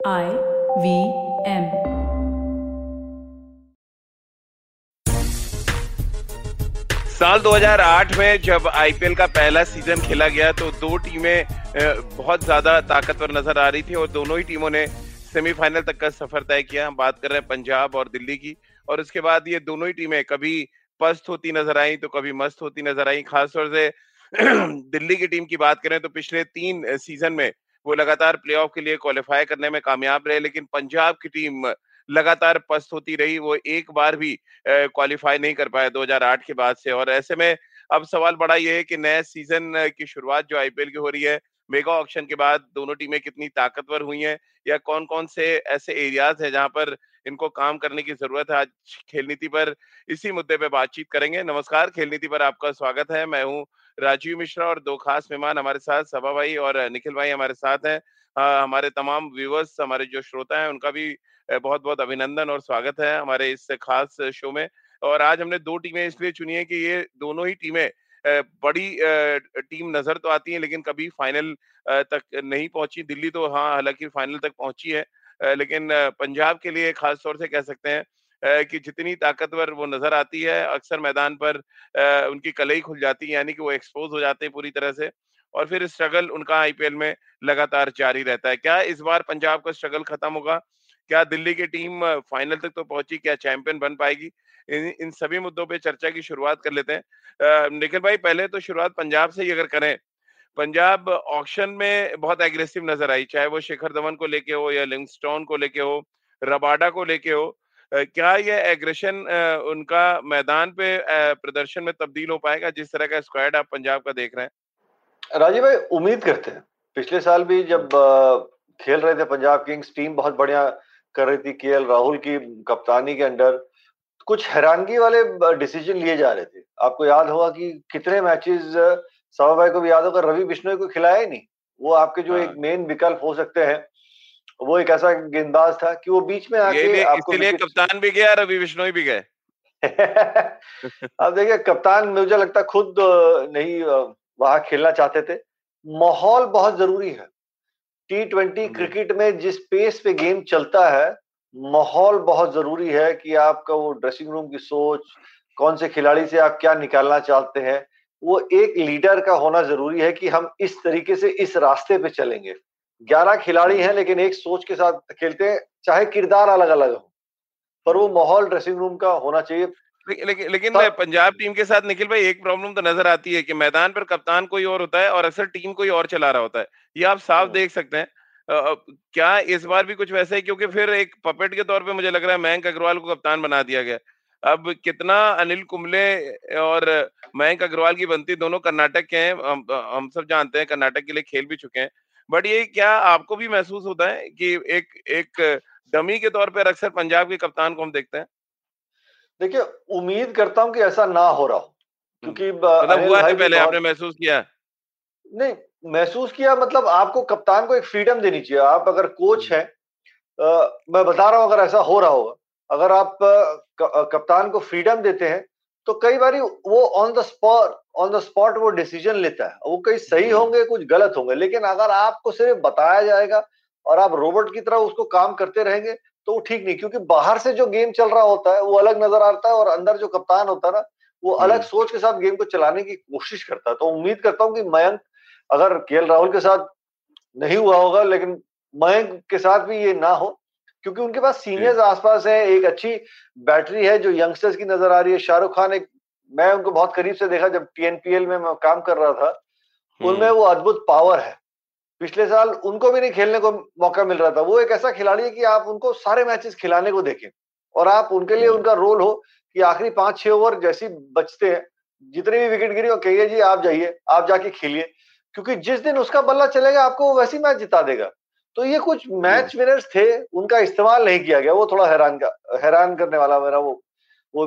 I V M. साल 2008 में जब आईपीएल का पहला सीज़न खेला गया तो दो टीमें बहुत ज़्यादा ताकतवर नज़र आ रही थी और दोनों ही टीमों ने सेमीफाइनल तक का सफ़र तय किया हम बात कर रहे हैं पंजाब और दिल्ली की, और उसके बाद ये दोनों ही टीमें कभी पस्त होती नज़र आई तो कभी मस्त होती नज़र आई खासतौर से दिल्ली की टीम की बात करें तो पिछले तीन सीज़न में वो लगातार प्लेऑफ के लिए क्वालिफाई करने में कामयाब रहे, लेकिन पंजाब की टीम लगातार पस्त होती रही, वो एक बार भी क्वालिफाई नहीं कर पाया 2008 के बाद से। और ऐसे में अब सवाल बड़ा ये है कि नए सीज़न की शुरुआत जो आईपीएल की हो रही है मेगा ऑक्शन के बाद दोनों टीमें कितनी ताकतवर हुई हैं, या कौन कौन से ऐसे एरियाज़ है जहाँ पर इनको काम करने की ज़रूरत है? आज खेल नीति पर इसी मुद्दे पे बातचीत करेंगे। नमस्कार, खेल नीति पर आपका स्वागत है। मैं हूँ राजीव मिश्रा और दो खास मेहमान हमारे साथ, सभा भाई और निखिल भाई हमारे साथ हैं। हमारे तमाम व्यूवर्स, हमारे जो श्रोता हैं, उनका भी बहुत बहुत अभिनंदन और स्वागत है हमारे इस खास शो में। और आज हमने दो टीमें इसलिए चुनी है कि ये दोनों ही टीमें बड़ी टीम नज़र तो आती है, लेकिन कभी फाइनल तक नहीं पहुँची। दिल्ली तो हाँ हालाँकि फाइनल तक पहुँची है। लेकिन पंजाब के लिए खास तौर से कह सकते हैं कि जितनी ताकतवर वो नज़र आती है अक्सर मैदान पर उनकी कलई खुल जाती है यानी कि वो एक्सपोज हो जाते हैं पूरी तरह से और फिर स्ट्रगल उनका आईपीएल में लगातार जारी रहता है। क्या इस बार पंजाब का स्ट्रगल खत्म होगा? क्या दिल्ली की टीम फाइनल तक तो पहुँची? क्या चैंपियन बन पाएगी? इन, इन सभी मुद्दों पे चर्चा की शुरुआत कर लेते हैं। निखिल भाई पहले तो शुरुआत पंजाब से ही अगर करें पंजाब ऑक्शन में बहुत एग्रेसिव नज़र आई चाहे वो शेखर धवन को लेके हो या लिंगस्टोन को लेके हो रबाडा को लेके हो क्या ये एग्रेशन उनका मैदान पे प्रदर्शन में तब्दील हो पाएगा जिस तरह का स्क्वाड आप पंजाब का देख रहे हैं? राजीव भाई उम्मीद करते हैं। पिछले साल भी जब खेल रहे थे पंजाब किंग्स टीम बहुत बढ़िया कर रही थी के राहुल की कप्तानी के अंडर। कुछ हैरानगी वाले डिसीज़न लिए जा रहे थे। आपको याद होगा कि कितने मैचेस सवा भाई को भी याद होगा रवि बिश्नोई को खिलाया ही नहीं। वो आपके जो हाँ। एक मेन विकल्प हो सकते हैं। वो एक ऐसा गेंदबाज था कि वो बीच में आके आपको इसलिए कप्तान भी गया रवि बिश्नोई भी गए। अब देखिए कप्तान मुझे लगता खुद नहीं वहाँ खेलना चाहते थे। माहौल बहुत ज़रूरी है। टी ट्वेंटी क्रिकेट में जिस पेस पे गेम चलता है माहौल बहुत ज़रूरी है कि आपका वो ड्रेसिंग रूम की सोच कौन से खिलाड़ी से आप क्या निकालना चाहते हैं वो एक लीडर का होना ज़रूरी है कि हम इस तरीके से इस रास्ते पे चलेंगे। ग्यारह खिलाड़ी हैं। लेकिन एक सोच के साथ खेलते हैं चाहे किरदार अलग अलग हो पर वो माहौल ड्रेसिंग रूम का होना चाहिए। लेकिन लेकिन तो, पंजाब टीम के साथ निखिल भाई एक प्रॉब्लम तो नज़र आती है कि मैदान पर कप्तान कोई और होता है और अक्सर टीम कोई और चला रहा होता है। ये आप साफ़ हाँ। देख सकते हैं। क्या इस बार भी कुछ वैसा ही क्योंकि फिर एक पपेट के तौर पे मुझे लग रहा है मयंक अग्रवाल को कप्तान बना दिया गया। अब कितना अनिल कुंबले और मयंक अग्रवाल की बनती दोनों कर्नाटक के हैं हम, हम सब जानते हैं कर्नाटक के लिए खेल भी चुके हैं। बट ये क्या आपको भी महसूस होता है कि एक एक डमी के तौर पर अक्सर पंजाब के कप्तान को हम देखते हैं? देखिए उम्मीद करता हूँ कि ऐसा ना हो रहा हो क्योंकि मतलब हुआ है पहले आपने महसूस किया? नहीं महसूस किया मतलब आपको कप्तान को एक फ्रीडम देनी चाहिए। आप अगर कोच है मैं बता रहा हूँ अगर ऐसा हो रहा होगा अगर आप कप्तान को फ्रीडम देते हैं तो कई बार वो on the spot on the spot वो डिसीज़न लेता है वो कई सही हम्म। होंगे कुछ गलत होंगे लेकिन अगर आपको सिर्फ़ बताया जाएगा और आप रोबोट की तरह उसको काम करते रहेंगे तो वो ठीक नहीं क्योंकि बाहर से जो गेम चल रहा होता है वो अलग नज़र आता है और अंदर जो कप्तान होता है ना वो अलग हम्म। सोच के साथ गेम को चलाने की कोशिश करता है तो उम्मीद करता हूँ कि मयंक अगर के राहुल के साथ नहीं हुआ होगा लेकिन मयंक के साथ भी ये ना हो क्योंकि उनके पास सीनियर्स आसपास है एक अच्छी बैटरी है जो यंगस्टर्स की नज़र आ रही है। शाहरुख खान एक मैं उनको बहुत करीब से देखा जब टीएनपीएल में मैं काम कर रहा था उनमें हम्म। वो अद्भुत पावर है। पिछले साल उनको भी नहीं खेलने को मौका मिल रहा था। वो एक ऐसा खिलाड़ी है कि आप उनको सारे मैचेस खिलाने को देखें और आप उनके लिए हम्म। उनका रोल हो कि आखिरी पाँच छह ओवर जैसी बचते हैं जितने भी विकेट गिरी हो कहिए जी आप जाइए आप जाके खेलिए क्योंकि जिस दिन उसका बल्ला चलेगा आपको वो वैसी मैच जिता देगा। तो ये कुछ मैच विनर्स थे उनका इस्तेमाल नहीं किया गया वो थोड़ा हैरान का हैरान करने वाला मेरा वो वो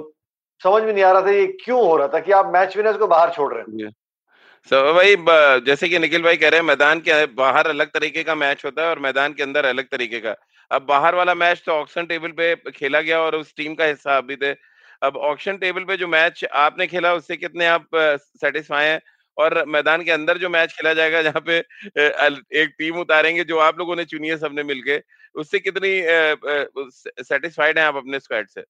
समझ में नहीं आ रहा था ये क्यों हो रहा था कि आप मैच विनर्स को बाहर छोड़ रहे हैं। So, भाई जैसे कि निखिल भाई कह रहे हैं मैदान के बाहर अलग तरीके का मैच होता है और मैदान के अंदर अलग तरीके का। अब बाहर वाला मैच तो ऑक्शन टेबल पे खेला गया और उस टीम का हिस्सा अभी थे। अब ऑक्शन टेबल पे जो मैच आपने खेला उससे कितने आप सेटिस्फाई हैं? और मैदान के अंदर जो मैच खेला जाएगा जहाँ पे एक टीम उतारेंगे जो आप लोगों ने चुनी है सबने मिलके उससे कितनी सेटिस्फाइड हैं आप अपने स्क्वाड से?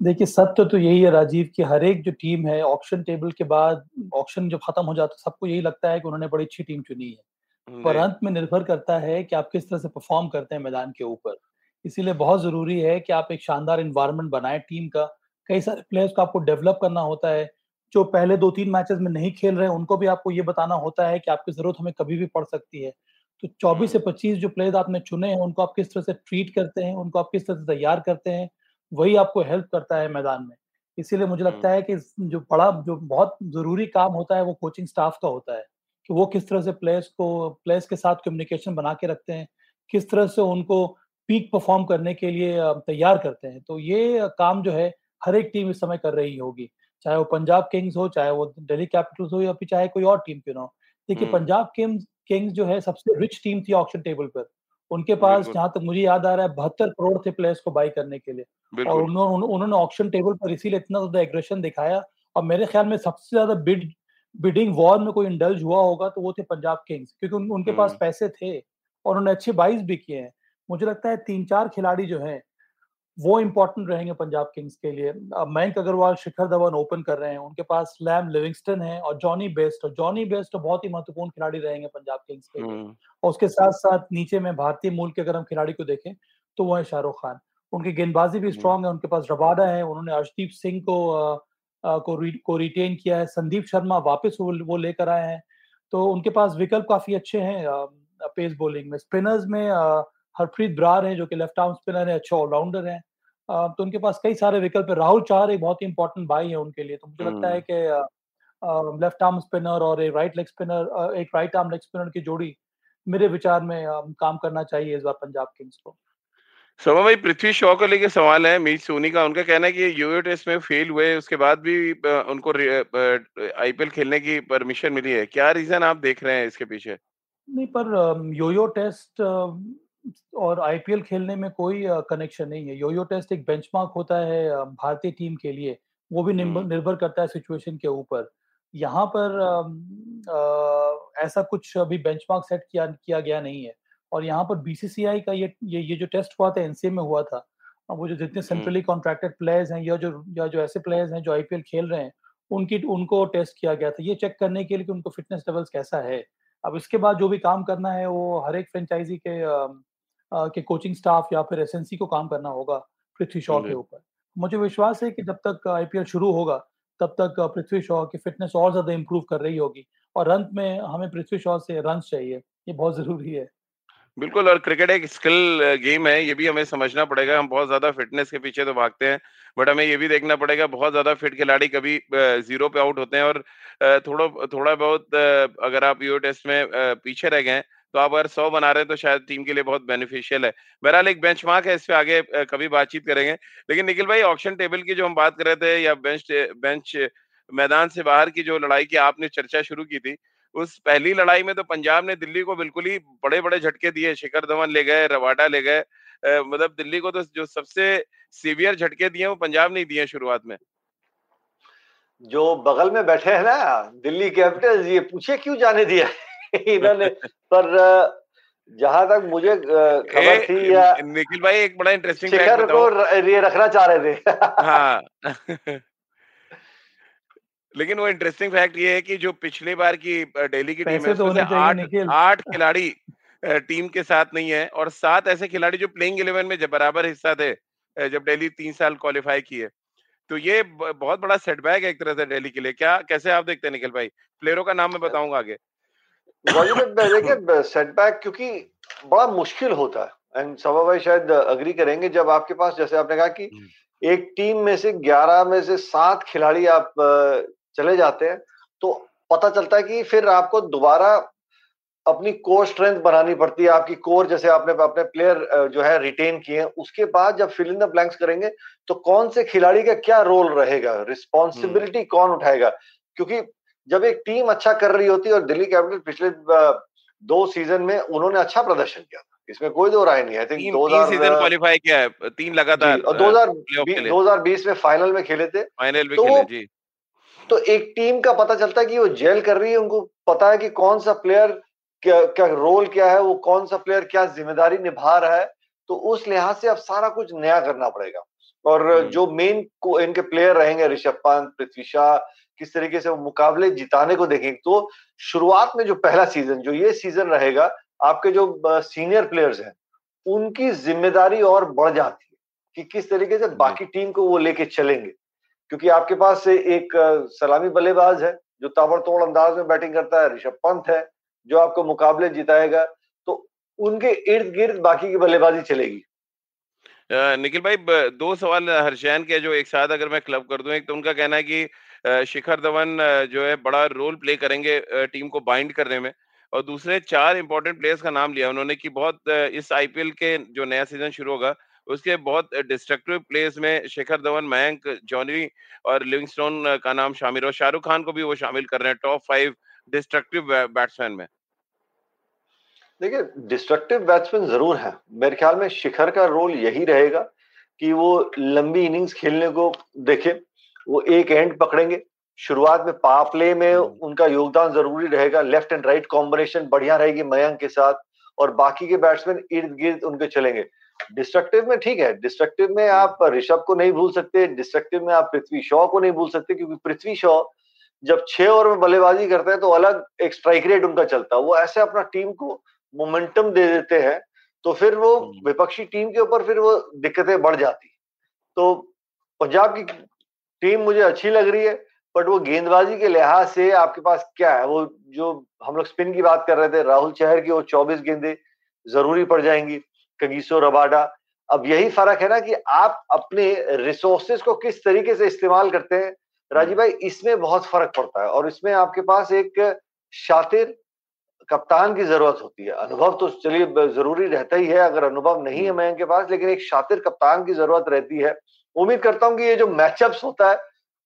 देखिए सत्य तो यही है राजीव कि हर एक जो टीम है ऑक्शन टेबल के बाद ऑक्शन जब खत्म हो जाता है सबको यही लगता है कि उन्होंने बड़ी अच्छी टीम चुनी है। पर अंत में निर्भर करता है कि आप किस तरह से परफॉर्म करते हैं मैदान के ऊपर। इसीलिए बहुत ज़रूरी है कि आप एक शानदार इन्वायरमेंट बनाए टीम का कई सारे प्लेयर्स को आपको डेवलप करना होता है जो पहले दो तीन मैचेस में नहीं खेल रहे हैं उनको भी आपको ये बताना होता है कि आपकी ज़रूरत हमें कभी भी पड़ सकती है तो 24 से 25 हम्म। जो प्लेयर्स आपने चुने हैं उनको आप किस तरह से ट्रीट करते हैं उनको आप किस तरह से तैयार करते हैं वही आपको हेल्प करता है मैदान में इसीलिए मुझे लगता हम्म। है कि जो बड़ा जो बहुत ज़रूरी काम होता है वो कोचिंग स्टाफ का होता है कि वो किस तरह से प्लेयर्स को प्लेयर्स के साथ कम्युनिकेशन बना के रखते हैं किस तरह से उनको पीक परफॉर्म करने के लिए तैयार करते हैं तो ये काम जो है हर एक टीम इस समय कर रही होगी चाहे वो पंजाब किंग्स हो चाहे वो दिल्ली कैपिटल्स हो या फिर चाहे कोई और टीम क्यों ना हो। देखिए। पंजाब किंग्स किंग्स जो है सबसे रिच टीम थी ऑक्शन टेबल पर। उनके पास जहाँ तक मुझे याद आ रहा है बहत्तर करोड़ थे प्लेयर्स को बाई करने के लिए। और उन्होंने उन्होंने ऑक्शन टेबल पर इसीलिए इतना ज़्यादा एग्रेशन दिखाया। और मेरे ख्याल में सबसे ज़्यादा बिड बिडिंग वॉर में कोई इंडल्ज हुआ होगा तो वो थे पंजाब किंग्स क्योंकि उन, उनके पास। पैसे थे और उन्होंने अच्छे बाइस भी किए हैं। मुझे लगता है तीन चार खिलाड़ी जो हैं वो इंपॉर्टेंट रहेंगे पंजाब किंग्स के लिए। मयंक अग्रवाल शिखर धवन ओपन कर रहे हैं। उनके पास लैम लिविंगस्टन है और जॉनी बेस्ट और जॉनी बेस्ट बहुत ही महत्वपूर्ण खिलाड़ी रहेंगे पंजाब किंग्स के लिए। हम्म। और उसके साथ साथ नीचे में भारतीय मूल के अगर हम खिलाड़ी को देखें तो वो है शाहरुख खान। उनकी गेंदबाजी भी स्ट्रांग हम्म। है उनके पास रबाडा है उन्होंने अर्शदीप सिंह को को, री, को रिटेन किया है। संदीप शर्मा वापस वो, वो लेकर आए हैं। तो उनके पास विकल्प काफ़ी अच्छे हैं पेस बॉलिंग में। स्पिनर्स में हरप्रीत ब्रार है जो कि लेफ़्ट आर्म स्पिनर है अच्छे ऑलराउंडर हैं। तो उनके पास कई सारे विकल्प है। राहुल चार एक बहुत ही इंपॉर्टेंट भाई है उनके लिए। तो मुझे लगता है हम्म। कि लेफ़्ट आर्म स्पिनर और एक राइट लेग स्पिनर एक राइट आर्म लेग स्पिनर की जोड़ी मेरे विचार में काम करना चाहिए इस बार पंजाब किंग्स को। समा भाई पृथ्वी शॉ को लेके सवाल है मीत सोनी का। उनका कहना है कि यूयो टेस्ट में फेल हुए उसके बाद भी उनको आईपीएल खेलने की परमिशन मिली है। क्या रीजन आप देख रहे हैं इसके पीछे? नहीं पर योयो टेस्ट और आईपीएल खेलने में कोई कनेक्शन नहीं है। योयो टेस्ट एक बेंचमार्क होता है भारतीय टीम के लिए। वो भी निर्भर निर्भर करता है सिचुएशन के ऊपर। यहाँ पर आ, ऐसा कुछ अभी बेंचमार्क सेट किया किया गया नहीं है। और यहाँ पर बीसीसीआई का ये ये ये जो टेस्ट हुआ था एनसीए में हुआ था वो जो जितने सेंट्रली कॉन्ट्रैक्टेड प्लेयर्स हैं या जो या जो ऐसे प्लेयर्स हैं जो आईपीएल खेल रहे हैं उनकी उनको टेस्ट किया गया था। ये चेक करने के लिए कि उनको फिटनेस लेवल्स कैसा है। अब इसके बाद जो भी काम करना है वो हर एक फ्रेंचाइजी के के कोचिंग स्टाफ या फिर एसएनसी को काम करना होगा पृथ्वी शॉ के ऊपर। मुझे विश्वास है कि जब तक आईपीएल शुरू होगा तब तक पृथ्वी शॉ की फिटनेस और ज़्यादा इंप्रूव कर रही होगी और अंत में हमें पृथ्वी शॉ से रन चाहिए ये बहुत ज़रूरी है। बिल्कुल और क्रिकेट एक स्किल गेम है ये भी हमें समझना पड़ेगा हम बहुत ज़्यादा फिटनेस के पीछे तो भागते हैं बट हमें ये भी देखना पड़ेगा बहुत ज़्यादा फिट खिलाड़ी कभी ज़ीरो पे आउट होते हैं और थोड़ा थोड़ा बहुत अगर आप यू टेस्ट में पीछे रह गए तो आप अगर सौ बना रहे हैं तो शायद टीम के लिए बहुत बेनिफिशियल है। बहरहाल एक बेंच मार्क है, इस पर आगे कभी बातचीत करेंगे। लेकिन निखिल भाई ऑप्शन टेबल की जो हम बात कर रहे थे, या बेंच बेंच मैदान से बाहर की जो लड़ाई की आपने चर्चा शुरू की थी, उस पहली लड़ाई में तो पंजाब ने दिल्ली को बिल्कुल ही बड़े बड़े झटके दिए। शिखर धवन ले गए, रवाडा ले गए। मतलब दिल्ली को तो जो सबसे सीवियर झटके दिए वो पंजाब ने दिए शुरुआत में। जो बगल में बैठे हैं ना, दिल्ली कैपिटल्स, ये पूछे क्यों जाने दिया? इन्होंने पर जहाँ तक मुझे खबर थी या निखिल भाई एक बड़ा इंटरेस्टिंग शिखर को ये रखना चाह रहे थे। हाँ। लेकिन वो इंटरेस्टिंग फैक्ट ये है कि जो पिछले बार की डेली की टीम है तो आठ आठ खिलाड़ी टीम के साथ नहीं है और सात ऐसे खिलाड़ी जो प्लेइंग इलेवन में जब बराबर हिस्सा थे जब डेली तीन साल क्वालिफाई किए। तो ये बहुत बड़ा सेटबैक है एक तरह से डेली के लिए। क्या कैसे आप देखते हैं निखिल भाई? प्लेयरों का नाम मैं बताऊँगा आगे। देखिए सेटबैक क्योंकि बड़ा मुश्किल होता है एंड सभा भाई शायद अग्री करेंगे जब आपके पास जैसे आपने कहा कि हम्म। एक टीम में से ग्यारह में से सात खिलाड़ी आप चले जाते हैं तो पता चलता है कि फिर आपको दोबारा अपनी कोर स्ट्रेंथ बनानी पड़ती है आपकी कोर जैसे आपने अपने प्लेयर जो है रिटेन किए हैं उसके बाद जब फिल इन द ब्लैंक्स करेंगे तो कौन से खिलाड़ी का क्या रोल रहेगा रिस्पॉन्सिबिलिटी। कौन उठाएगा क्योंकि जब एक टीम अच्छा कर रही होती है और दिल्ली कैपिटल पिछले दो सीज़न में उन्होंने अच्छा प्रदर्शन किया था। इसमें कोई दो राय नहीं आई थिंक दो हज़ार सीज़न क्वालिफाई किया है तीन लगातार दो हज़ार दो हज़ार बीस में फाइनल में खेले थे। फाइनल में तो खेले जी। तो एक टीम का पता चलता है कि वो जेल कर रही है। उनको पता है कि कौन सा प्लेयर क्या क्या रोल क्या है वो कौन सा प्लेयर क्या ज़िम्मेदारी निभा रहा है। तो उस लिहाज से अब सारा कुछ नया करना पड़ेगा। और हम्म। जो मेन को इनके प्लेयर रहेंगे ऋषभ पंत पृथ्वी शाह किस तरीके से वो मुकाबले जिताने को देखेंगे। तो शुरुआत में जो पहला सीज़न जो ये सीज़न रहेगा आपके जो सीनियर प्लेयर्स हैं उनकी ज़िम्मेदारी और बढ़ जाती है कि किस तरीके से बाकी टीम को वो लेके चलेंगे। क्योंकि आपके पास से एक सलामी बल्लेबाज है जो ताबड़तोड़ अंदाज में बैटिंग करता है ऋषभ पंत है जो आपको मुकाबले जिताएगा। तो उनके इर्द गिर्द बाकी की बल्लेबाजी चलेगी। निखिल भाई दो सवाल हर्षैन के जो एक साथ अगर मैं क्लब कर दूँ एक तो उनका कहना है कि शिखर धवन जो है बड़ा रोल प्ले करेंगे टीम को बाइंड करने में। और दूसरे चार इंपॉर्टेंट प्लेयर्स का नाम लिया उन्होंने कि बहुत इस आईपीएल के जो नया सीज़न शुरू होगा, उसके बहुत डिस्ट्रक्टिव प्लेयर्स में शेखर धवन, मयंक, जॉनी और लिविंगस्टोन का नाम शामिल और शाहरुख खान को भी वो शामिल कर रहे हैं टॉप फाइव डिस्ट्रक्टिव बैट्समैन में। देखिए, डिस्ट्रक्टिव बैट्समैन ज़रूर है। मेरे ख्याल में शिखर का रोल यही रहेगा कि वो लंबी इनिंग्स खेलने को देखे। वो एक एंड पकड़ेंगे। शुरुआत में पापले में हम्म। उनका योगदान ज़रूरी रहेगा। लेफ़्ट एंड राइट कॉम्बिनेशन बढ़िया रहेगी मयंक के साथ और बाकी के बैट्समैन इर्द गिर्द उनके चलेंगे। डिस्ट्रक्टिव में ठीक है। डिस्ट्रक्टिव में हम्म। आप ऋषभ को नहीं भूल सकते। डिस्ट्रक्टिव में आप पृथ्वी शॉ को नहीं भूल सकते क्योंकि पृथ्वी शॉ जब छह ओवर में बल्लेबाजी करते हैं तो अलग एक स्ट्राइक रेट उनका चलता है। वो ऐसे अपना टीम को मोमेंटम दे देते हैं तो फिर वो हम्म। विपक्षी टीम के ऊपर फिर वो दिक्कतें बढ़ जाती। तो पंजाब की टीम मुझे अच्छी लग रही है बट वो गेंदबाजी के लिहाज से आपके पास क्या है? वो जो हम लोग स्पिन की बात कर रहे थे राहुल चहर की वो चौबीस गेंदे ज़रूरी पड़ जाएँगी कगीसो रबाडा। अब यही फ़र्क है ना कि आप अपने रिसोर्सेज को किस तरीके से इस्तेमाल करते हैं? राजीव भाई इसमें बहुत फ़र्क पड़ता है और इसमें आपके पास एक शातिर कप्तान की ज़रूरत होती है। अनुभव तो चलिए ज़रूरी रहता ही है अगर अनुभव नहीं है हम्म। मयंक के पास लेकिन एक शातिर कप्तान की ज़रूरत रहती है। उम्मीद करता हूँ कि ये जो मैचअप्स होता है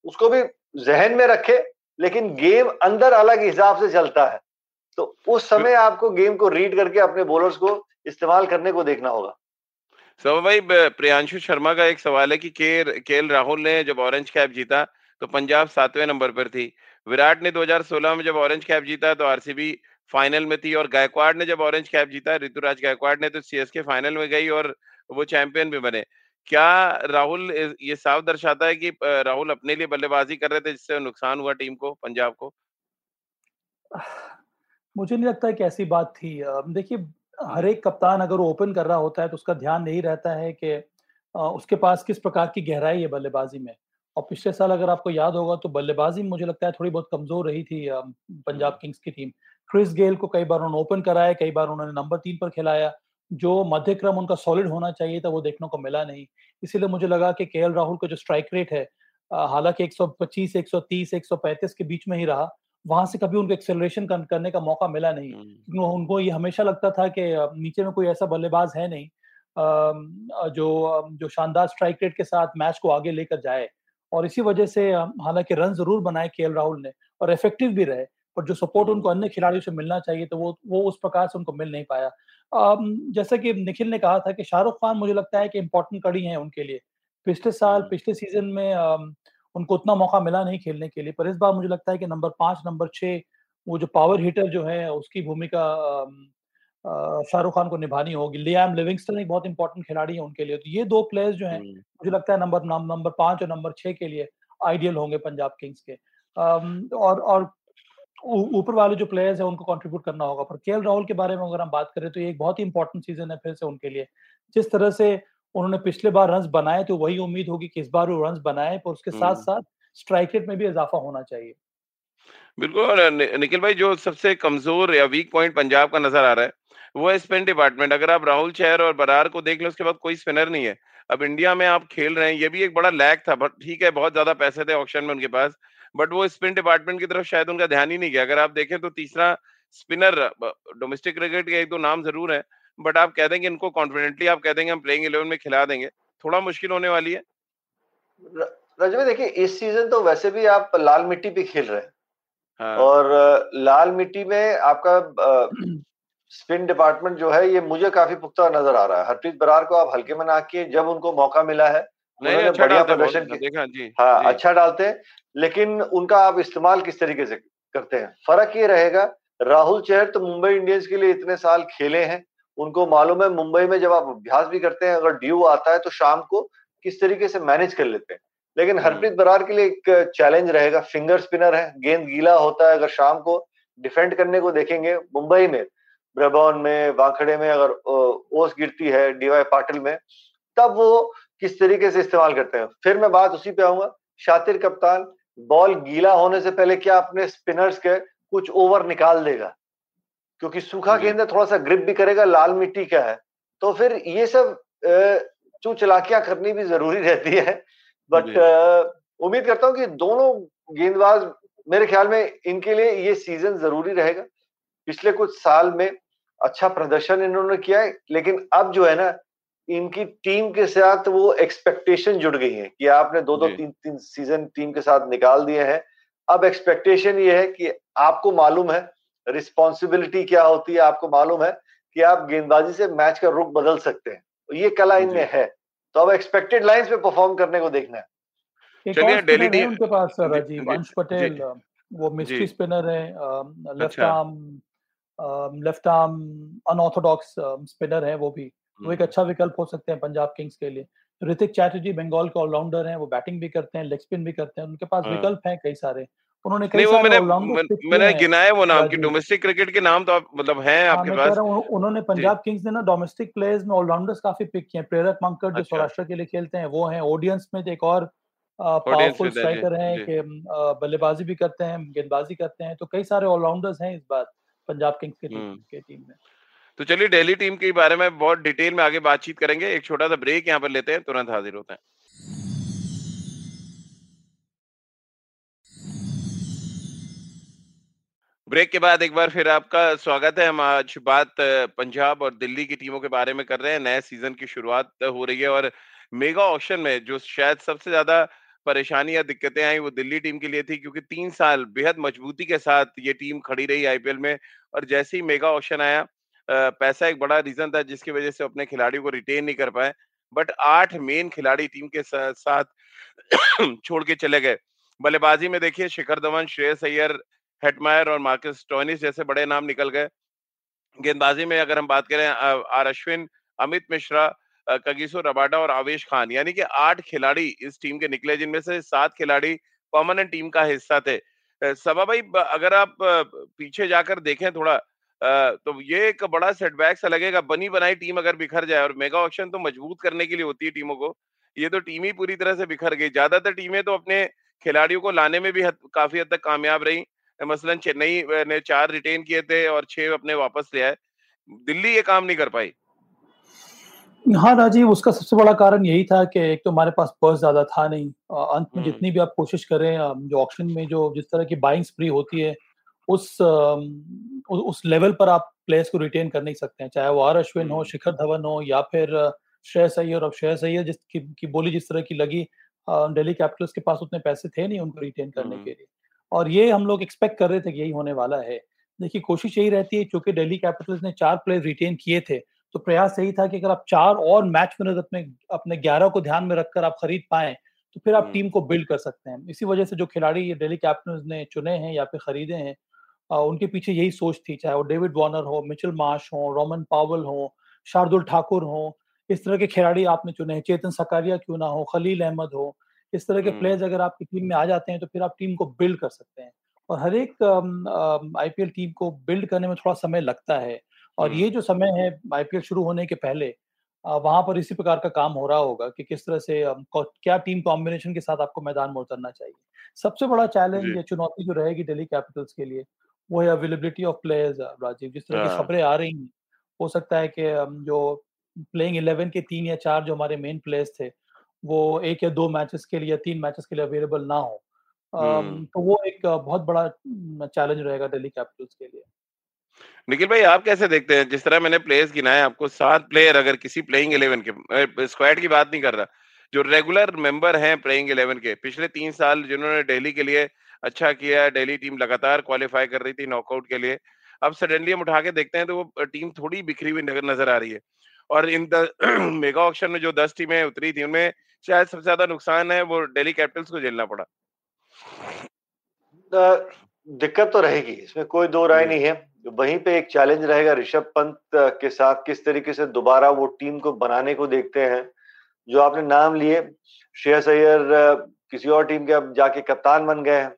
उसको भी जहन में रखे लेकिन गेम अंदर अलग हिसाब से चलता है। तो उस समय आपको गेम को रीड करके अपने बॉलर्स को इस्तेमाल करने को देखना होगा। सब भाई प्रियांशु शर्मा का एक सवाल है कि के केएल राहुल ने जब ऑरेंज कैप जीता तो पंजाब सातवें नंबर पर थी। विराट ने 2016 में जब ऑरेंज कैप जीता तो आरसीबी फाइनल में थी और गायकवाड़ ने जब ऑरेंज कैप जीता ऋतुराज गायकवाड़ ने तो सीएसके फाइनल में गई और वो चैंपियन भी बने। क्या राहुल ये साफ़ दर्शाता है कि राहुल अपने लिए बल्लेबाजी कर रहे थे जिससे नुकसान हुआ टीम को पंजाब को? मुझे नहीं लगता है कि ऐसी बात थी। देखिए हर एक कप्तान अगर ओपन कर रहा होता है तो उसका ध्यान नहीं रहता है कि उसके पास किस प्रकार की गहराई है बल्लेबाजी में। और पिछले साल अगर आपको याद होगा तो बल्लेबाजी मुझे लगता है थोड़ी बहुत कमज़ोर रही थी पंजाब किंग्स की टीम। क्रिस गेल को कई बार उन्होंने ओपन कराया कई बार उन्होंने नंबर तीन पर खिलाया। जो मध्य क्रम उनका सॉलिड होना चाहिए था वो देखने को मिला नहीं। इसीलिए मुझे लगा कि के राहुल का जो स्ट्राइक रेट है हालाँकि 125, 130, 135 के बीच में ही रहा वहाँ से कभी उनको एक्सेलरेशन करने का मौका मिला नहीं। क्योंकि उनको ये हमेशा लगता था कि नीचे में कोई ऐसा बल्लेबाज है नहीं जो जो शानदार स्ट्राइक रेट के साथ मैच को आगे लेकर जाए। और इसी वजह से हालाँकि रन ज़रूर बनाए के राहुल ने और इफ़ेक्टिव भी रहे। पर जो सपोर्ट उनको अन्य खिलाड़ियों से मिलना चाहिए तो वो वो उस प्रकार से उनको मिल नहीं पाया। जैसे कि निखिल ने कहा था कि शाहरुख खान मुझे लगता है कि इम्पोर्टेंट कड़ी है उनके लिए। पिछले साल हम्म। पिछले सीज़न में उनको उतना मौका मिला नहीं खेलने के लिए पर इस बार मुझे लगता है कि नंबर पाँच नंबर छह वो जो पावर हीटर जो है उसकी भूमिका शाहरुख खान को निभानी होगी। लियाम लिविंगस्टन एक बहुत इंपॉर्टेंट खिलाड़ी है उनके लिए। तो ये दो प्लेयर्स जो हैं हम्म। मुझे लगता है नंबर नंबर पाँच और नंबर छह के लिए आइडियल होंगे पंजाब किंग्स के। और और ऊपर वाले जो प्लेयर्स है उनको कंट्रीब्यूट करना होगा। पर के राहुल के बारे में अगर हम बात करें तो ये एक बहुत ही इंपॉर्टेंट सीज़न है फिर से उनके लिए। जिस तरह से उन्होंने पिछले बार रन बनाए तो वही उम्मीद होगी कि इस बार वो रन बनाए पर उसके साथ साथ स्ट्राइक रेट में भी इजाफा होना चाहिए। बिल्कुल निखिल भाई जो सबसे कमज़ोर या वीक पॉइंट पंजाब का नज़र आ रहा है वो है स्पिन डिपार्टमेंट अगर आप राहुल चहर और बरार को देख लो उसके बाद कोई स्पिनर नहीं है। अब इंडिया में आप खेल रहे हैं ये भी एक बड़ा लैक था ठीक है बहुत ज़्यादा पैसे थे ऑप्शन में उनके पास। बट वो स्पिन डिपार्टमेंट की तरफ़ शायद उनका ध्यान ही नहीं गया। अगर आप देखें तो तीसरा स्पिनर डोमेस्टिक क्रिकेट के एक दो नाम ज़रूर है बट आप कह देंगे इनको कॉन्फिडेंटली आप कह देंगे हम प्लेइंग इलेवन में खिला देंगे। थोड़ा मुश्किल होने वाली है। रजवे देखिए इस सीज़न तो वैसे भी आप लाल मिट्टी पे खेल रहे हैं। हाँ। और लाल मिट्टी में आपका स्पिन डिपार्टमेंट जो है ये मुझे काफ़ी पुख्ता नज़र आ रहा है। हरप्रीत बरार को आप हल्के में ना किए जब उनको मौका मिला है उन्होंने अच्छा बढ़िया प्रदर्शन किया। हाँ अच्छा डालते हैं लेकिन उनका आप इस्तेमाल किस तरीके से करते हैं? फ़र्क ये रहेगा राहुल चहर तो मुंबई इंडियंस के लिए इतने साल खेले हैं उनको मालूम है मुंबई में जब आप अभ्यास भी करते हैं अगर ड्यू आता है तो शाम को किस तरीके से मैनेज कर लेते हैं। लेकिन हम्म। हरप्रीत बरार के लिए एक चैलेंज रहेगा फिंगर स्पिनर है गेंद गीला होता है अगर शाम को डिफेंड करने को देखेंगे मुंबई में ब्रबॉन में वाखड़े में अगर ओस गिरती है डीवाई पाटिल में तब वो किस तरीके से इस्तेमाल करते हैं। फिर मैं बात उसी पे आऊँगा। शातिर कप्तान बॉल गीला होने से पहले क्या अपने स्पिनर्स के कुछ ओवर निकाल देगा? क्योंकि सूखा गेंद थोड़ा सा ग्रिप भी करेगा लाल मिट्टी का है। तो फिर ये सब चू चलाकियाँ करनी भी ज़रूरी रहती है। बट उम्मीद करता हूँ कि दोनों गेंदबाज मेरे ख्याल में इनके लिए ये सीज़न ज़रूरी रहेगा। पिछले कुछ साल में अच्छा प्रदर्शन इन्होंने किया है लेकिन अब जो है ना इनकी टीम के साथ वो एक्सपेक्टेशन जुड़ गई है कि आपने दो दो तीन तीन सीज़न टीम के साथ निकाल दिए हैं। अब एक्सपेक्टेशन ये है कि आपको मालूम है रिस्पॉन्सिबिलिटी क्या होती है आपको मालूम है कि आप गेंदबाजी से मैच का रुख बदल सकते हैं। तो ये कला इनमें है। तो अब एक्सपेक्टेड लाइंस पे परफॉर्म करने को देखना है। चलिए दिल्ली टीम उनके पास सर राजीव अंश पटेल वो मिस्ट्री स्पिनर है left arm left arm unorthodox spinner है वो भी। वो एक हम्म। अच्छा विकल्प हो सकते हैं पंजाब किंग्स के लिए। ऋतिक चैटर्जी बंगाल के ऑलराउंडर हैं वो बैटिंग भी करते हैं लेग स्पिन भी करते हैं उनके पास हाँ। विकल्प हैं कई सारे। उन्होंने कई सारे मैंने मैंने गिनाए वो नाम की डोमेस्टिक क्रिकेट के नाम तो आप मतलब हैं हाँ, आपके पास। उन्होंने पंजाब किंग्स ने ना डोमेस्टिक प्लेयर्स में ऑलराउंडर्स काफ़ी पिक किए हैं। प्रेरक मंकर जो अच्छा। सौराष्ट्र के लिए खेलते हैं वो हैं। ऑडियंस में एक और पावरफुल स्ट्राइकर हैं कि बल्लेबाजी भी करते हैं गेंदबाजी करते हैं। तो कई सारे ऑलराउंडर्स हैं इस बार पंजाब किंग्स के टीम हम्म। के टीम में। तो चलिए दिल्ली टीम के बारे में बहुत डिटेल में आगे बातचीत करेंगे। एक छोटा सा ब्रेक यहाँ पर लेते हैं, तुरंत हाजिर होते हैं। ब्रेक के बाद एक बार फिर आपका स्वागत है। हम आज बात पंजाब और दिल्ली की टीमों के बारे में कर रहे हैं। नए सीज़न की शुरुआत हो रही है और मेगा ऑप्शन में जो शायद सबसे ज़्यादा परेशानी या दिक्कतें आई वो दिल्ली टीम के लिए थी, क्योंकि तीन साल बेहद मजबूती के साथ ये टीम खड़ी रही आईपीएल में और जैसे ही मेगा ऑप्शन आया पैसा एक बड़ा रीजन था जिसकी वजह से अपने खिलाड़ियों को रिटेन नहीं कर पाए बट आठ मेन खिलाड़ी टीम के साथ छोड़ के चले गए। बल्लेबाजी में देखिए शिखर धवन, श्रेयस अय्यर, हेटमायर और मार्कस टोनिस जैसे बड़े नाम निकल गए। गेंदबाजी में अगर हम बात करें R Ashwin, Amit Mishra Kagiso Rabada और आवेश खान, यानी कि आठ खिलाड़ी इस टीम के निकले जिनमें से सात खिलाड़ी परमानेंट टीम का हिस्सा थे। सभा भाई अगर आप पीछे जाकर देखें थोड़ा तो ये एक बड़ा सेटबैक सा लगेगा बनी बनाई टीम अगर बिखर जाए और मेगा ऑप्शन तो मज़बूत करने के लिए होती है टीमों को। ये तो टीम ही पूरी तरह से बिखर गई। ज़्यादातर टीमें तो अपने खिलाड़ियों को लाने में भी हद, काफ़ी हद तक कामयाब रही। मसलन चेन्नई ने चार रिटेन किए थे और छह अपने वापस ले आए। दिल्ली ये काम नहीं कर पाई। हाँ राजीव उसका सबसे बड़ा कारण यही था कि एक तो हमारे पास पर्स ज़्यादा था नहीं। अंत में जितनी भी आप कोशिश करें जो ऑप्शन में जो जिस तरह की बाइंग स्प्री होती है उस उस लेवल पर आप प्लेयर्स को रिटेन कर नहीं सकते हैं चाहे वो आर अश्विन हो शिखर धवन हो या फिर श्रेयस अय्यर अब श्रेयस अय्यर जिस की, बोली जिस तरह की लगी दिल्ली कैपिटल्स के पास उतने पैसे थे नहीं उनको रिटेन करने के लिए। और ये हम लोग एक्सपेक्ट कर रहे थे कि यही होने वाला है। देखिए कोशिश यही रहती है क्योंकि दिल्ली कैपिटल्स ने चार प्लेयर रिटेन किए थे तो प्रयास यही था कि अगर आप चार और मैच विनर अपने अपने ग्यारह को ध्यान में रखकर आप खरीद पाए तो फिर आप टीम को बिल्ड कर सकते हैं। इसी वजह से जो खिलाड़ी ये दिल्ली कैपिटल्स ने चुने हैं या फिर खरीदे हैं उनके पीछे यही सोच थी चाहे वो डेविड वॉर्नर हो मिचल मार्श हो रोमन पावल हो शार्दुल ठाकुर हो इस तरह के खिलाड़ी आपने चुने हैं। चेतन सकारिया क्यों ना हो खलील अहमद हो इस तरह के प्लेयर्स अगर आपकी टीम में आ जाते हैं तो फिर आप टीम को बिल्ड कर सकते हैं। और हर एक आईपीएल टीम को बिल्ड करने में थोड़ा समय लगता है। और ये जो समय है आईपीएल शुरू होने के पहले वहाँ पर इसी प्रकार का काम हो रहा होगा कि किस तरह से क्या टीम कॉम्बिनेशन के साथ आपको मैदान में उतरना चाहिए। सबसे बड़ा चैलेंज या चुनौती जो रहेगी दिल्ली कैपिटल्स के लिए वो है अवेलेबिलिटी ऑफ़ प्लेयर्स राजीव जिस तरह की हाँ। खबरें आ रही हैं हो सकता है कि जो प्लेइंग इलेवन के तीन या चार जो हमारे मेन प्लेयर्स थे वो एक या दो मैचेस के लिए तीन मैचेस के लिए अवेलेबल ना हो। तो वो एक बहुत बड़ा चैलेंज रहेगा दिल्ली कैपिटल्स के लिए निखिल भाई आप कैसे देखते हैं जिस तरह मैंने प्लेयर्स गिनाए आपको सात प्लेयर अगर किसी प्लेइंग इलेवन के स्क्वाड की बात नहीं कर रहा जो रेगुलर मेंबर हैं प्लेइंग इलेवन के पिछले तीन साल जिन्होंने दिल्ली के लिए अच्छा किया है डेली टीम लगातार क्वालिफाई कर रही थी नॉकआउट के लिए। अब सडनली हम उठा के देखते हैं तो वो टीम थोड़ी बिखरी हुई नज़र आ रही है। और इन मेगा ऑक्शन में जो दस टीमें उतरी थी उनमें शायद सबसे ज़्यादा नुकसान है वो डेली कैपिटल्स को झेलना पड़ा। दिक्कत तो रहेगी इसमें कोई दो राय नहीं है। वहीं पे एक चैलेंज रहेगा ऋषभ पंत के साथ किस तरीके से दोबारा वो टीम को बनाने को देखते हैं। जो आपने नाम लिए श्रेयस अय्यर किसी और टीम के अब जाके कप्तान बन गए हैं।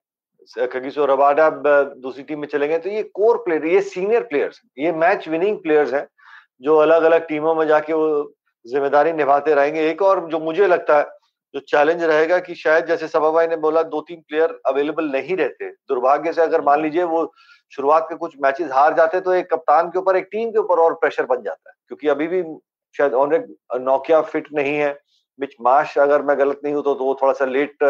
खगीसो रबाडा दूसरी टीम में चले गए तो ये कोर प्लेयर ये सीनियर प्लेयर्स ये मैच विनिंग प्लेयर्स हैं जो अलग अलग टीमों में जाके वो ज़िम्मेदारी निभाते रहेंगे। एक और जो मुझे लगता है जो चैलेंज रहेगा कि शायद जैसे सभा भाई ने बोला दो तीन प्लेयर अवेलेबल नहीं रहते। दुर्भाग्य से अगर मान लीजिए वो शुरुआत के कुछ मैचेस हार जाते तो एक कप्तान के ऊपर एक टीम के ऊपर और प्रेशर बन जाता है। क्योंकि अभी भी शायद ऑनरेक नोकिया फिट नहीं है। बिच माश अगर मैं गलत नहीं हूँ तो, तो वो थोड़ा सा लेट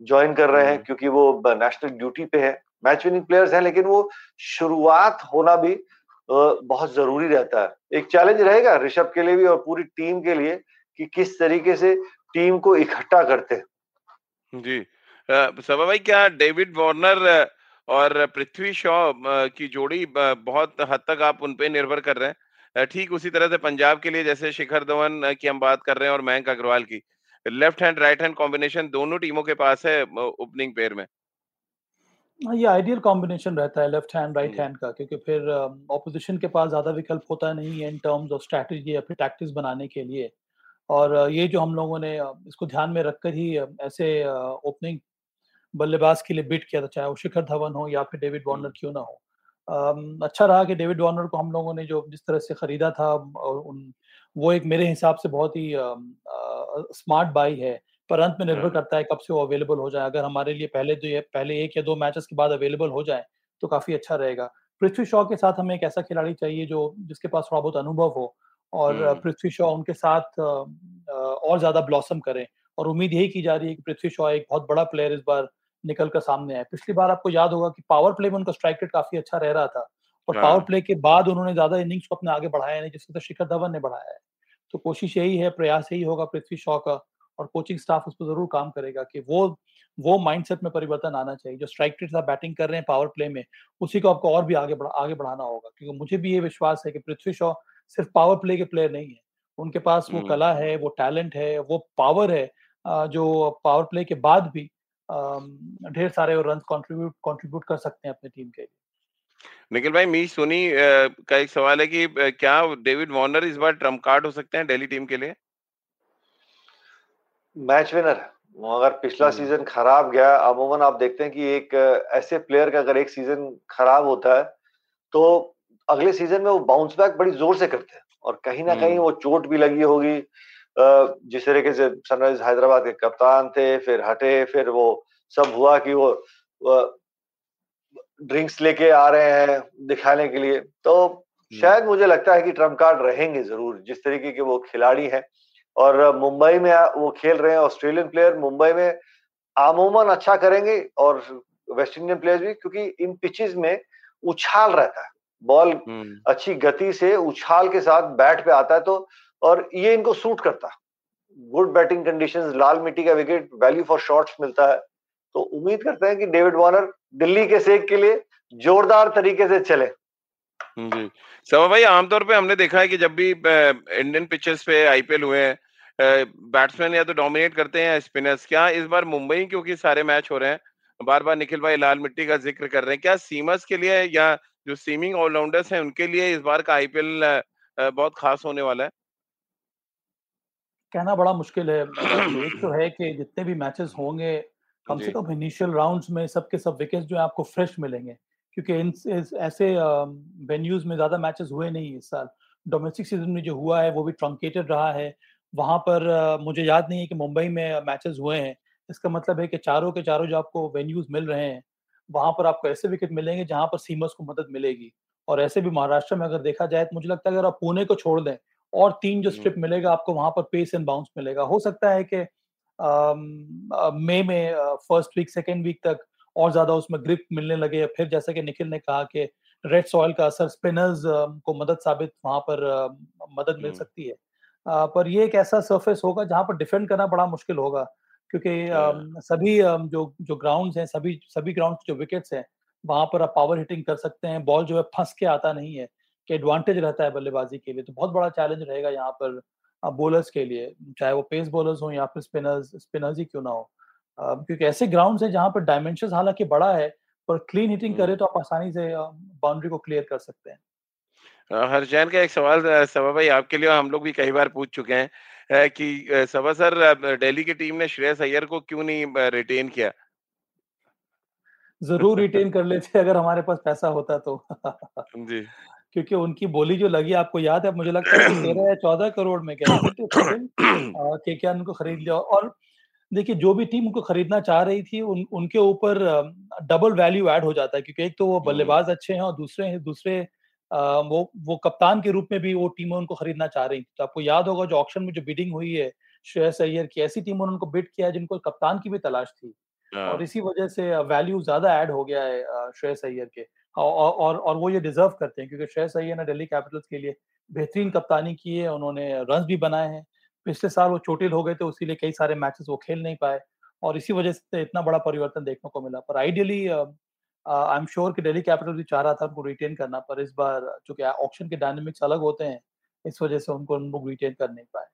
ज्वाइन कर रहे हैं हम्म। क्योंकि वो नेशनल ड्यूटी पे है। मैच विनिंग प्लेयर्स हैं लेकिन वो शुरुआत होना भी बहुत ज़रूरी रहता है। एक चैलेंज रहेगा ऋषभ के लिए भी और पूरी टीम के लिए कि किस तरीके से टीम को इकट्ठा करते हैं। जी। सभा भाई क्या डेविड वार्नर और पृथ्वी शॉ की जोड़ी बहुत हद तक आप उन पे निर्भर कर रहे हैं? ठीक उसी तरह से पंजाब के लिए जैसे शिखर धवन की हम बात कर रहे हैं और मयंक अग्रवाल की। Left hand right hand combination दोनों टीमों के पास है ओपनिंग पेयर में? हाँ, ये आइडियल कॉम्बिनेशन रहता है लेफ़्ट हैंड राइट हैंड का क्योंकि फिर ऑपोजिशन के पास ज़्यादा विकल्प होता नहीं है इन टर्म्स ऑफ़ स्ट्रैटेजी या फिर टैक्टिक्स बनाने के लिए। और ये जो हम लोगों ने इसको ध्यान में रखकर ही ऐसे ओपनिंग बल्लेबाज के लिए बिट किया था चाहे वो शिखर धवन हो या फिर डेविड वार्नर क्यों ना हो। अच्छा रहा कि डेविड वार्नर को हम लोगों ने जो जिस तरह से खरीदा था और उन वो एक मेरे हिसाब से बहुत ही स्मार्ट बाई है पर अंत में निर्भर हाँ। करता है कब से वो अवेलेबल हो जाए। अगर हमारे लिए पहले जो ये पहले एक या दो मैचेस के बाद अवेलेबल हो जाए तो काफ़ी अच्छा रहेगा। पृथ्वी शॉ के साथ हमें एक ऐसा खिलाड़ी चाहिए जो जिसके पास थोड़ा बहुत अनुभव हो और। पृथ्वी शॉ उनके साथ और ज़्यादा ब्लॉसम करें। और उम्मीद यही की जा रही है कि पृथ्वी शॉ एक बहुत बड़ा प्लेयर इस बार निकल कर सामने आए। पिछली बार आपको याद होगा कि पावर प्ले में उनका स्ट्राइक रेट काफ़ी अच्छा रह रहा था। और पावर प्ले के बाद उन्होंने ज़्यादा इनिंग्स को अपने आगे बढ़ाया नहीं जिससे तो शिखर धवन ने बढ़ाया है। तो कोशिश यही है प्रयास यही होगा पृथ्वी शॉ का और कोचिंग स्टाफ उस पर ज़रूर काम करेगा कि वो वो माइंडसेट में परिवर्तन आना चाहिए। जो स्ट्राइक रेट आप बैटिंग कर रहे हैं पावर प्ले में उसी को आपको और भी आगे बढ़ा आगे बढ़ाना होगा। क्योंकि मुझे भी ये विश्वास है कि पृथ्वी शॉ सिर्फ़ पावर प्ले के प्लेयर नहीं है। उनके पास वो कला है वो टैलेंट है वो पावर है जो पावर प्ले के बाद भी ढेर सारे रन कंट्रीब्यूट कंट्रीब्यूट कर सकते हैं अपनी टीम के लिए। निखिल भाई मीश सोनी का एक सवाल है कि क्या डेविड वार्नर इस बार ट्रंप कार्ड हो सकते हैं दिल्ली टीम के लिए? Match winner. अगर पिछला सीज़न खराब गया अमूमन आप देखते हैं कि एक ऐसे प्लेयर का अगर एक सीज़न खराब होता है तो अगले सीज़न में वो बाउंस बैक बड़ी ज़ोर से करते हैं और कहीं ना कहीं वो चोट भी लगी होगी। जिस तरीके से सनराइज हैदराबाद के कप्तान थे फिर हटे फिर वो सब हुआ कि वो ड्रिंक्स लेके आ रहे हैं दिखाने के लिए। तो शायद मुझे लगता है कि ट्रंप कार्ड रहेंगे ज़रूर जिस तरीके के वो खिलाड़ी हैं। और मुंबई में वो खेल रहे हैं ऑस्ट्रेलियन प्लेयर मुंबई में आमूमन अच्छा करेंगे और वेस्ट इंडियन प्लेयर भी क्योंकि इन पिचेस में उछाल रहता है। बॉल हम्म। अच्छी गति से उछाल के साथ बैट पे आता है तो और ये इनको सूट करता है। गुड बैटिंग कंडीशंस लाल मिट्टी का विकेट वैल्यू फॉर शॉट्स मिलता है। तो उम्मीद करते हैं कि डेविड वार्नर दिल्ली के सेक के लिए जोरदार तरीके से चले। जी। सवा भाई आमतौर पे हमने देखा है कि जब भी इंडियन पिचेस पे आईपीएल हुए हैं बैट्समैन या तो डोमिनेट करते हैं स्पिनर्स क्या इस बार मुंबई क्योंकि सारे मैच हो रहे हैं बार बार निखिल भाई लाल मिट्टी का ज़िक्र कर रहे हैं क्या सीमर्स के लिए या जो सीमिंग ऑलराउंडर्स हैं उनके लिए इस बार का आईपीएल बहुत खास होने वाला है? कहना बड़ा मुश्किल है। एक तो है कि जितने भी मैचेस होंगे कम से कम इनिशियल राउंड्स में सबके सब विकेट्स जो है आपको फ्रेश मिलेंगे। क्योंकि इन ऐसे वेन्यूज में ज़्यादा मैचेस हुए नहीं इस साल। डोमेस्टिक सीज़न में जो हुआ है वो भी ट्रंकेटेड रहा है। वहाँ पर मुझे याद नहीं है कि मुंबई में मैचेस हुए हैं। इसका मतलब है कि चारों के चारों जो आपको वेन्यूज मिल रहे हैं वहाँ पर आपको ऐसे विकेट मिलेंगे जहाँ पर सीमर्स को मदद मिलेगी। और ऐसे भी महाराष्ट्र में अगर देखा जाए तो मुझे लगता है अगर आप पुणे को छोड़ दें और तीन जो स्ट्रिप मिलेगा आपको वहाँ पर पेस एंड बाउंस मिलेगा। हो सकता है कि मई में फ़र्स्ट वीक सेकेंड वीक तक और ज़्यादा उसमें ग्रिप मिलने लगे फिर जैसा कि निखिल ने कहा कि रेड सॉइल का असर स्पिनर्स को मदद साबित वहाँ पर मदद मिल सकती है पर ये एक ऐसा सरफेस होगा जहाँ पर डिफेंड करना बड़ा मुश्किल होगा क्योंकि हाँ। सभी जो जो ग्राउंड्स हैं सभी सभी ग्राउंड जो विकेट्स हैं वहाँ पर आप पावर हिटिंग कर सकते हैं बॉल जो है फंस के आता नहीं है कि एडवांटेज रहता है बल्लेबाजी के लिए तो बहुत बड़ा चैलेंज रहेगा यहाँ पर बॉलर्स के लिए चाहे वो पेस बॉलर्स हो या फिर स्पिनर्स स्पिनर्स ही क्यों ना हो। क्योंकि ऐसे ग्राउंड है जहाँ पर डायमेंशन हालाँकि बड़ा है पर क्लीन हिटिंग करे तो आप आसानी से बाउंड्री को क्लियर कर सकते हैं। हरजैन का एक सवाल सभा भाई आपके लिए हम लोग भी कई बार पूछ चुके हैं कि सभा सर दिल्ली की टीम ने श्रेयस अय्यर को क्यों नहीं रिटेन किया? ज़रूर रिटेन कर लेते अगर हमारे पास पैसा होता तो। जी। क्योंकि उनकी बोली जो लगी आपको याद है मुझे लगता है तेरह या चौदह करोड़ में क्या के क्या उनको खरीद लिया और देखिए जो भी टीम उनको खरीदना चाह रही थी उन उनके ऊपर डबल वैल्यू ऐड हो जाता है क्योंकि एक तो वो हम्म। बल्लेबाज अच्छे हैं और दूसरे दूसरे वो वो कप्तान के रूप में भी वो टीमें उनको खरीदना चाह रही थी तो आपको याद होगा जो ऑक्शन में जो बिडिंग हुई है श्रेयस अय्यर की ऐसी टीमों ने उनको बिड किया है जिनको कप्तान की भी तलाश थी और हाँ। इसी वजह से वैल्यू ज़्यादा ऐड हो गया है श्रेयस अय्यर के और, और और वो ये डिजर्व करते हैं क्योंकि श्रेयस अय्यर ने दिल्ली कैपिटल्स के लिए बेहतरीन कप्तानी की है उन्होंने रन भी बनाए हैं। पिछले साल वो चोटिल हो गए थे उसी कई सारे मैचेस वो खेल नहीं पाए और इसी वजह से इतना बड़ा परिवर्तन देखने को मिला। पर आइडियली आई एम श्योर कि दिल्ली कैपिटल भी चाह रहा था उनको रिटेन करना पर इस बार चूँकि ऑप्शन के डायनेमिक्स अलग होते हैं इस वजह से उनको उनको रिटेन कर नहीं पाए।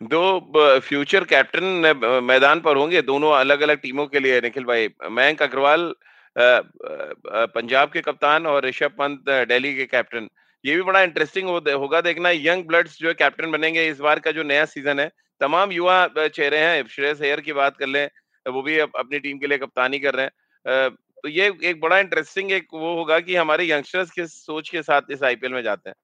दो फ्यूचर कैप्टन मैदान पर होंगे दोनों अलग अलग टीमों के लिए निखिल भाई मयंक अग्रवाल पंजाब के कप्तान और ऋषभ पंत दिल्ली के कैप्टन। ये भी बड़ा इंटरेस्टिंग होगा देखना। यंग ब्लड्स जो कैप्टन बनेंगे इस बार का जो नया सीज़न है। तमाम युवा चेहरे हैं। श्रेयस अय्यर की बात कर लें वो भी अपनी टीम के लिए कप्तानी कर रहे हैं। तो ये एक बड़ा इंटरेस्टिंग एक वो होगा कि हमारे यंगस्टर्स किस सोच के साथ इस आईपीएल में जाते हैं।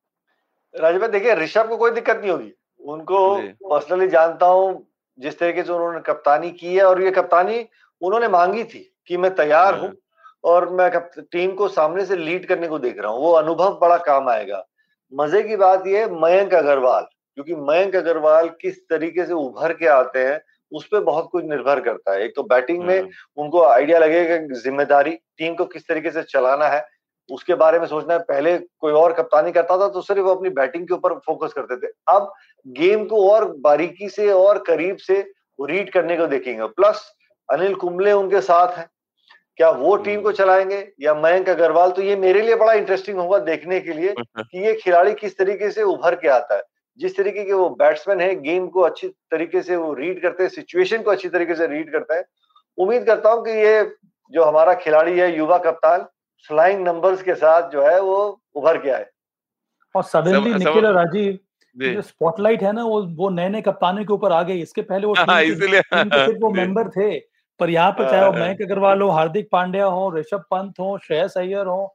राजीव भाई देखिए ऋषभ को कोई दिक्कत नहीं होगी। उनको पर्सनली जानता हूँ जिस तरीके से उन्होंने कप्तानी की है और ये कप्तानी उन्होंने मांगी थी कि मैं तैयार हूँ। हाँ। और मैं टीम को सामने से लीड करने को देख रहा हूँ। वो अनुभव बड़ा काम आएगा। मज़े की बात यह मयंक अग्रवाल क्योंकि मयंक अग्रवाल किस तरीके से उभर के आते हैं उस पर बहुत कुछ निर्भर करता है। एक तो बैटिंग में हाँ। उनको आइडिया लगेगा ज़िम्मेदारी टीम को किस तरीके से चलाना है। उसके बारे में सोचना है पहले कोई और कप्तानी करता था तो सिर्फ़ वो अपनी बैटिंग के ऊपर फोकस करते थे। अब गेम को और बारीकी से और करीब से रीड करने को देखेंगे। प्लस अनिल कुंबले उनके साथ हैं। क्या वो टीम को हम्म। चलाएँगे? या मयंक अग्रवाल? तो ये मेरे लिए बड़ा इंटरेस्टिंग होगा देखने के लिए कि ये खिलाड़ी किस तरीके से उभर के आता है। जिस तरीके के वो बैट्समैन है गेम को अच्छी तरीके से वो रीड करते हैं सिचुएशन को अच्छी तरीके से रीड करता है। उम्मीद करता हूँ कि ये जो हमारा खिलाड़ी है युवा कप्तान फ्लाइंग नंबर्स के साथ जो है वो उभर के आए। और सडनली निखिल राजीव जो। स्पॉटलाइट है ना वो वो नए नए कप्तानों के ऊपर आ गई इसके पहले वो हाँ, इसलिए। सिर्फ़ वो मेंबर थे। पर यहाँ पे चाहे वो हाँ, मयंक अग्रवाल हो हार्दिक पांड्या हो ऋषभ पंत हो श्रेयस अय्यर हो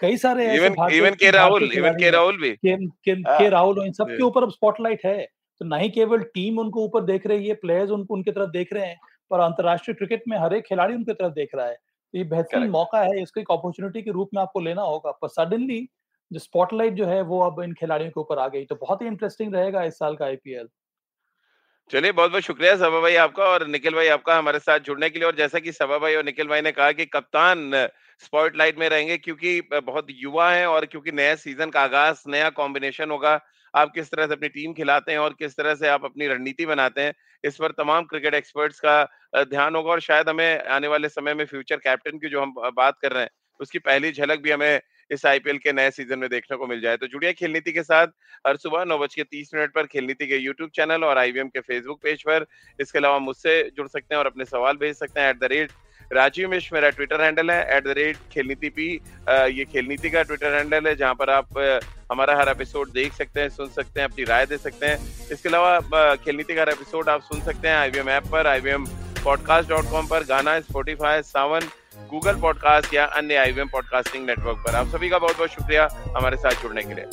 कई सारे इवन के राहुल इवन के राहुल भी। के, के, हाँ। के राहुल इन सबके ऊपर अब स्पॉटलाइट है। तो नहीं केवल टीम उनको ऊपर देख रही है प्लेयर्स उनको उनकी तरफ़ देख रहे हैं पर अंतरराष्ट्रीय क्रिकेट में हर एक खिलाड़ी उनकी तरफ़ देख रहा है। तो ये बेहतरीन मौका है इसको एक अपॉर्चुनिटी के रूप में आपको लेना होगा। पर सडनली जो स्पॉटलाइट जो है वो अब इन खिलाड़ियों के ऊपर आ गई। तो बहुत ही इंटरेस्टिंग रहेगा इस साल का आईपीएल चलिए, बहुत बहुत शुक्रिया सभा भाई आपका और निखिल भाई आपका हमारे साथ जुड़ने के लिए। और जैसा कि सभा भाई और निखिल भाई ने कहा कि कप्तान स्पॉटलाइट में रहेंगे क्योंकि बहुत युवा हैं और क्योंकि नया सीज़न का आगाज़, नया कॉम्बिनेशन होगा। आप किस तरह से अपनी टीम खिलाते हैं और किस तरह से आप अपनी रणनीति बनाते हैं, इस पर तमाम क्रिकेट एक्सपर्ट्स का ध्यान होगा। और शायद हमें आने वाले समय में फ्यूचर कैप्टन की जो हम बात कर रहे हैं, उसकी पहली झलक भी हमें इस आईपीएल के नए सीज़न में देखने को मिल जाए। तो जुड़िए खेल नीति के साथ हर सुबह नौ बज के तीस मिनट पर खेल नीति के यूट्यूब चैनल और आईवीएम के फेसबुक पेज पर। इसके अलावा मुझसे जुड़ सकते हैं और अपने सवाल भेज सकते हैं at the rate Rajeev Mishra. मेरा ट्विटर हैंडल है at the rate Khel Niti P ये खेल नीति का ट्विटर हैंडल है, जहाँ पर आप हमारा हर एपिसोड देख सकते हैं, सुन सकते हैं, अपनी राय दे सकते हैं। इसके अलावा खेल नीति का हर एपिसोड आप सुन सकते हैं आईवीएम ऐप पर, आईवीएम पॉडकास्ट डॉट कॉम पर, गाना स्पोटीफाई सावन गूगल पॉडकास्ट या अन्य आईवीएम पॉडकास्टिंग नेटवर्क पर। आप सभी का बहुत बहुत शुक्रिया हमारे साथ जुड़ने के लिए।